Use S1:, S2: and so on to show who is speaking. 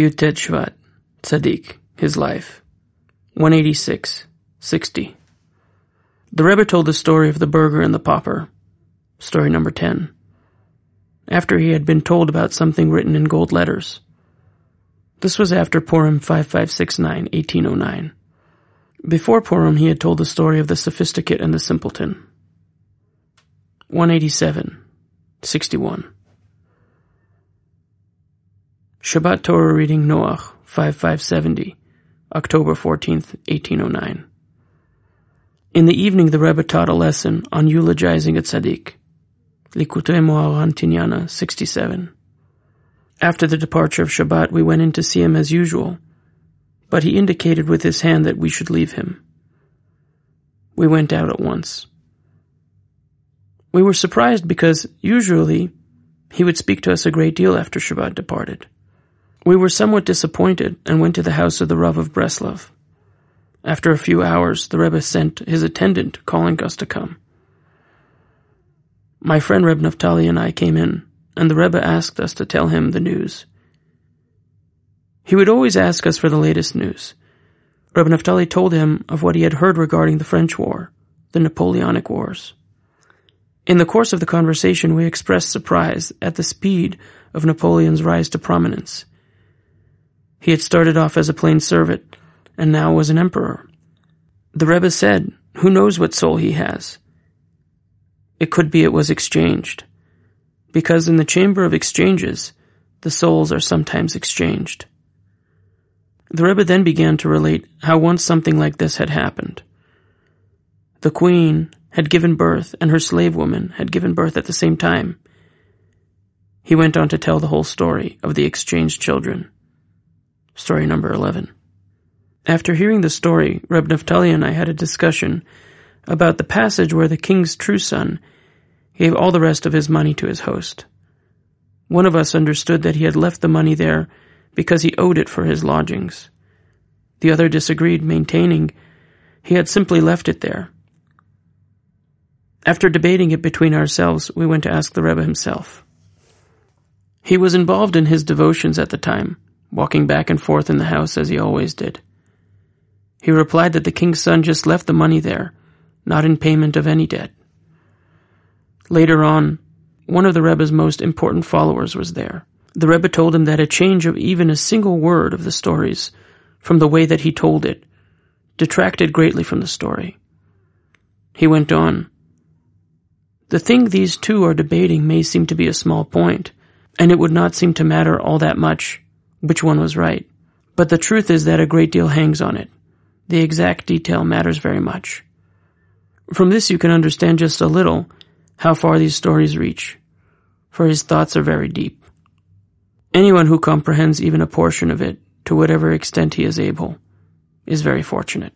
S1: Yud-Tet Shvat, Tzaddik, his life. 186, 60. The Rebbe told the story of the burgher and the pauper. Story number 10. After he had been told about something written in gold letters. This was after Purim 5569, 1809. Before Purim, he had told the story of the sophisticate and the simpleton. 187, 61. Shabbat Torah reading Noach 5570, October 14th, 1809. In the evening, the Rebbe taught a lesson on eulogizing a tzaddik. Likutei Moharan Tinyana 67. After the departure of Shabbat, we went in to see him as usual, but he indicated with his hand that we should leave him. We went out at once. We were surprised because usually he would speak to us a great deal after Shabbat departed. We were somewhat disappointed and went to the house of the Rav of Breslov. After a few hours, the Rebbe sent his attendant calling us to come. My friend Reb Naftali and I came in and the Rebbe asked us to tell him the news. He would always ask us for the latest news. Reb Naftali told him of what he had heard regarding the French War, the Napoleonic Wars. In the course of the conversation, we expressed surprise at the speed of Napoleon's rise to prominence. He had started off as a plain servant, and now was an emperor. The Rebbe said, Who knows what soul he has? It could be it was exchanged because in the chamber of exchanges, the souls are sometimes exchanged. The Rebbe then began to relate how once something like this had happened. The queen had given birth and her slave woman had given birth at the same time. He went on to tell the whole story of the exchanged children. Story number 11. After hearing the story, Reb Naftali and I had a discussion about the passage where the king's true son gave all the rest of his money to his host. One of us understood that he had left the money there because he owed it for his lodgings. The other disagreed, maintaining he had simply left it there. After debating it between ourselves, we went to ask the Rebbe himself. He was involved in his devotions at the time, walking back and forth in the house as he always did. He replied that the king's son just left the money there, not in payment of any debt. Later on, one of the Rebbe's most important followers was there. The Rebbe told him that a change of even a single word of the stories from the way that he told it detracted greatly from the story. He went on, The thing these two are debating may seem to be a small point, and it would not seem to matter all that much which one was right. But the truth is that a great deal hangs on it. The exact detail matters very much. From this you can understand just a little how far these stories reach, for his thoughts are very deep. Anyone who comprehends even a portion of it, to whatever extent he is able, is very fortunate.